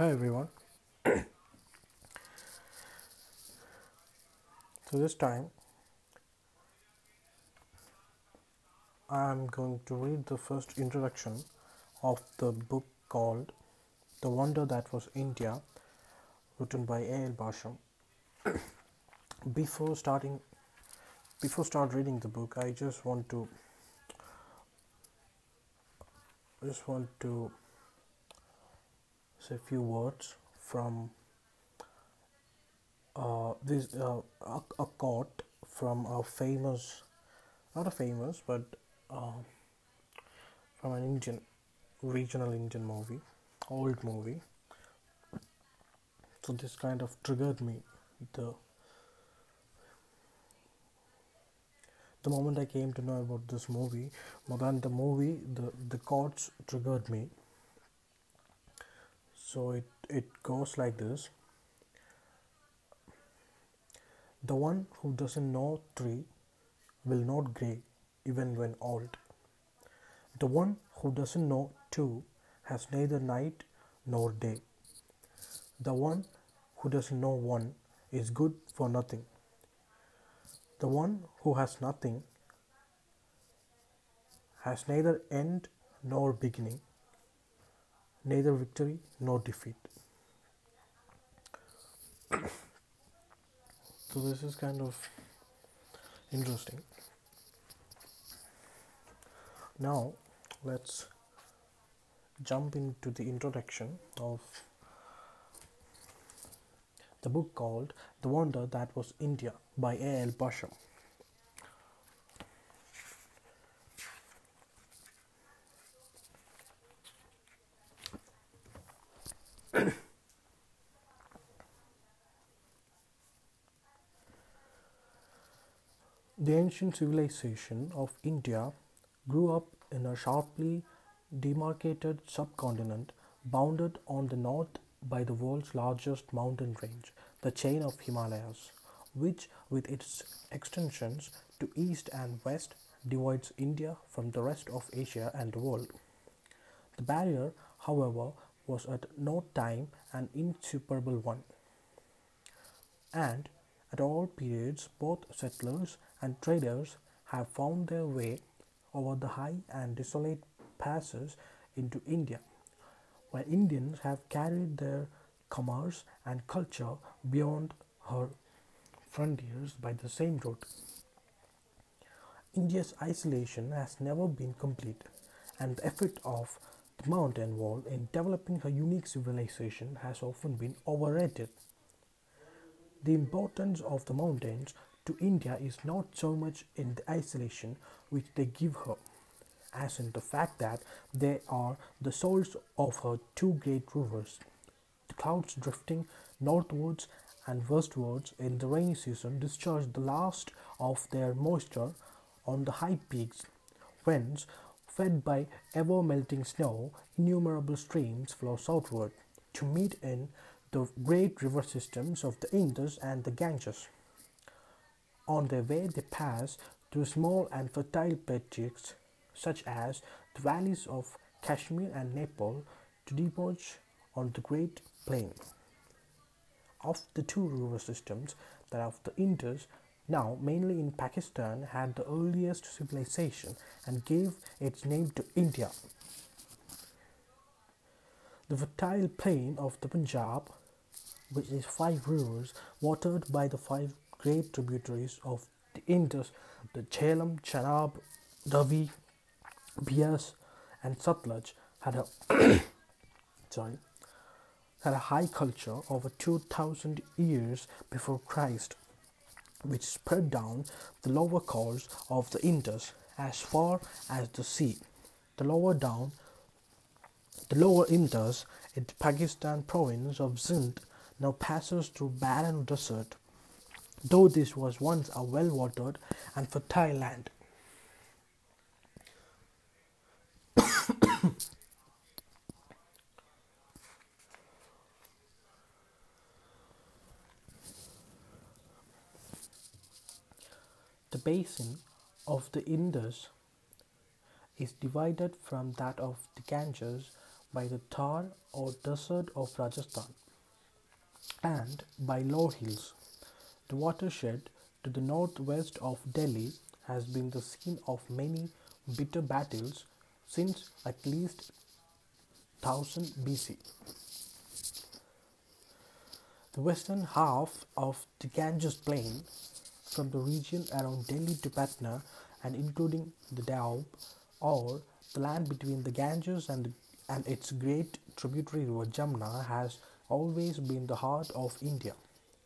Hi everyone. So this time I'm going to read the first introduction of the book called The Wonder That Was India, written by A. L. Basham. Before starting, before start reading the book, I just want to just want to say a few words from uh, this uh, a, a quote from a famous, not a famous, but uh, from an Indian regional Indian movie, old movie. So this kind of triggered me. The the moment I came to know about this movie, more than the movie, the the quotes triggered me. So it it goes like this. The one who doesn't know tree will not grey even when old. The one who doesn't know two has neither night nor day. The one who doesn't know one is good for nothing. The one who has nothing has neither end nor beginning, neither victory nor defeat. So this is kind of interesting. Now let's jump into the introduction of the book called The Wonder That Was India by A. L. Basham. The ancient civilization of India grew up in a sharply demarcated subcontinent bounded on the north by the world's largest mountain range, the chain of Himalayas, which, with its extensions to east and west, divides India from the rest of Asia and the world. The barrier, however, was at no time an insuperable one, and at all periods both settlers and traders have found their way over the high and desolate passes into India, where Indians have carried their commerce and culture beyond her frontiers by the same route. India's isolation has never been complete, and the effort of the mountain wall in developing her unique civilization has often been overrated. The importance of the mountains to India is not so much in the isolation which they give her, as in the fact that they are the source of her two great rivers. The clouds drifting northwards and westwards in the rainy season discharge the last of their moisture on the high peaks, whence, fed by ever melting snow, innumerable streams flow southward to meet in the great river systems of the Indus and the Ganges. On their way, they pass through small and fertile plateaus such as the valleys of Kashmir and Nepal to debouch on the Great Plain. Of the two river systems, that of the Indus, now mainly in Pakistan, had the earliest civilization and gave its name to India. The fertile plain of the Punjab, which is five rivers watered by the five great tributaries of the Indus, the Jhelum, Chenab, Ravi, Beas, and Satluj, had a sorry had a high culture over 2000 years before Christ, which spread down the lower course of the Indus as far as the sea. The lower down the lower Indus in the Pakistan province of Sindh now passes through barren desert, though this was once a well watered and fertile land. The basin of the Indus is divided from that of the Ganges by the Thar or desert of Rajasthan and by low hills. The watershed to the northwest of Delhi has been the scene of many bitter battles since at least 1000 BC. The western half of the Ganges plain, from the region around Delhi to Patna and including the Doab, or the land between the Ganges and, and its great tributary river Jamna, has always been the heart of India.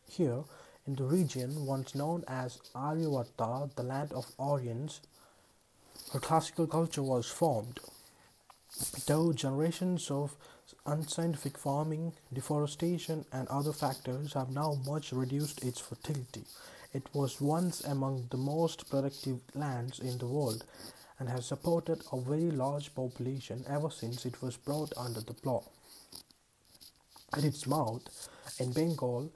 Here, in the region once known as Aryavarta, the land of Aryans, her classical culture was formed. Though generations of unscientific farming, deforestation, and other factors have now much reduced its fertility, it was once among the most productive lands in the world and has supported a very large population ever since it was brought under the plough. At its mouth, in Bengal,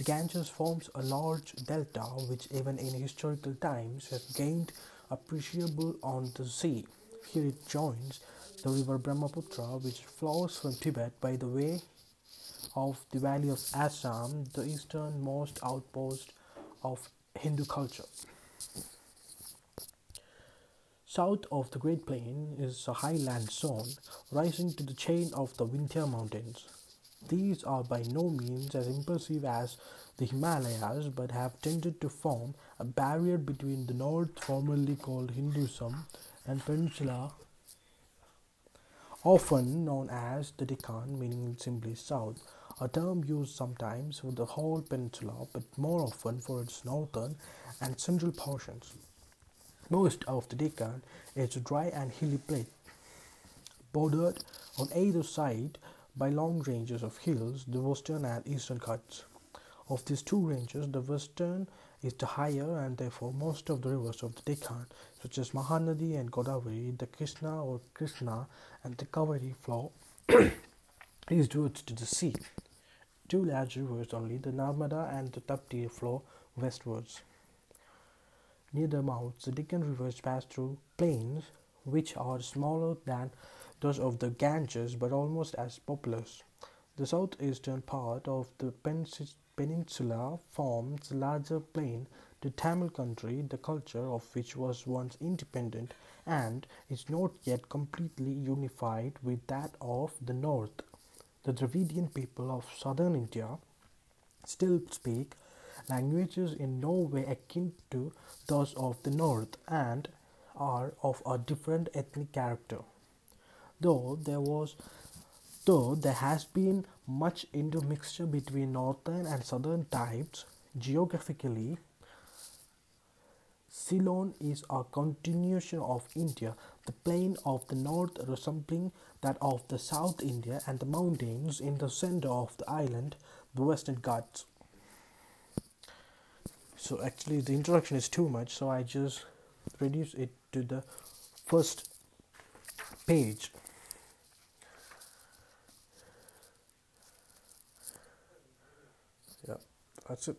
the Ganges forms a large delta which, even in historical times, has gained appreciable on the sea. Here it joins the river Brahmaputra, which flows from Tibet by the way of the valley of Assam, the easternmost outpost of Hindu culture. South of the Great Plain is a highland zone rising to the chain of the Vindhya Mountains. These are by no means as impressive as the Himalayas but have tended to form a barrier between the north, formerly called Hindustan, and peninsula, often known as the Deccan, meaning simply south, a term used sometimes for the whole peninsula but more often for its northern and central portions. Most of the Deccan is a dry and hilly plain, bordered on either side by long ranges of hills, the western and eastern Ghats. Of these two ranges, the western is the higher and therefore most of the rivers of the Deccan, such as Mahanadi and Godavari, the Krishna or Krishna and the Kaveri flow eastwards to the sea. Two large rivers only, the Narmada and the Tapti, flow westwards. Near the mouths, the Deccan rivers pass through plains which are smaller than those of the Ganges but almost as populous. The southeastern part of the peninsula forms a larger plain, the Tamil country, the culture of which was once independent and is not yet completely unified with that of the north. The Dravidian people of southern India still speak languages in no way akin to those of the north and are of a different ethnic character. Though there was though there has been much intermixture between northern and southern types geographically Ceylon is a continuation of India, the plain of the north resembling that of the South India and the mountains in the center of the island, the Western Ghats. So actually the introduction is too much so I just reduce it to the first page that's it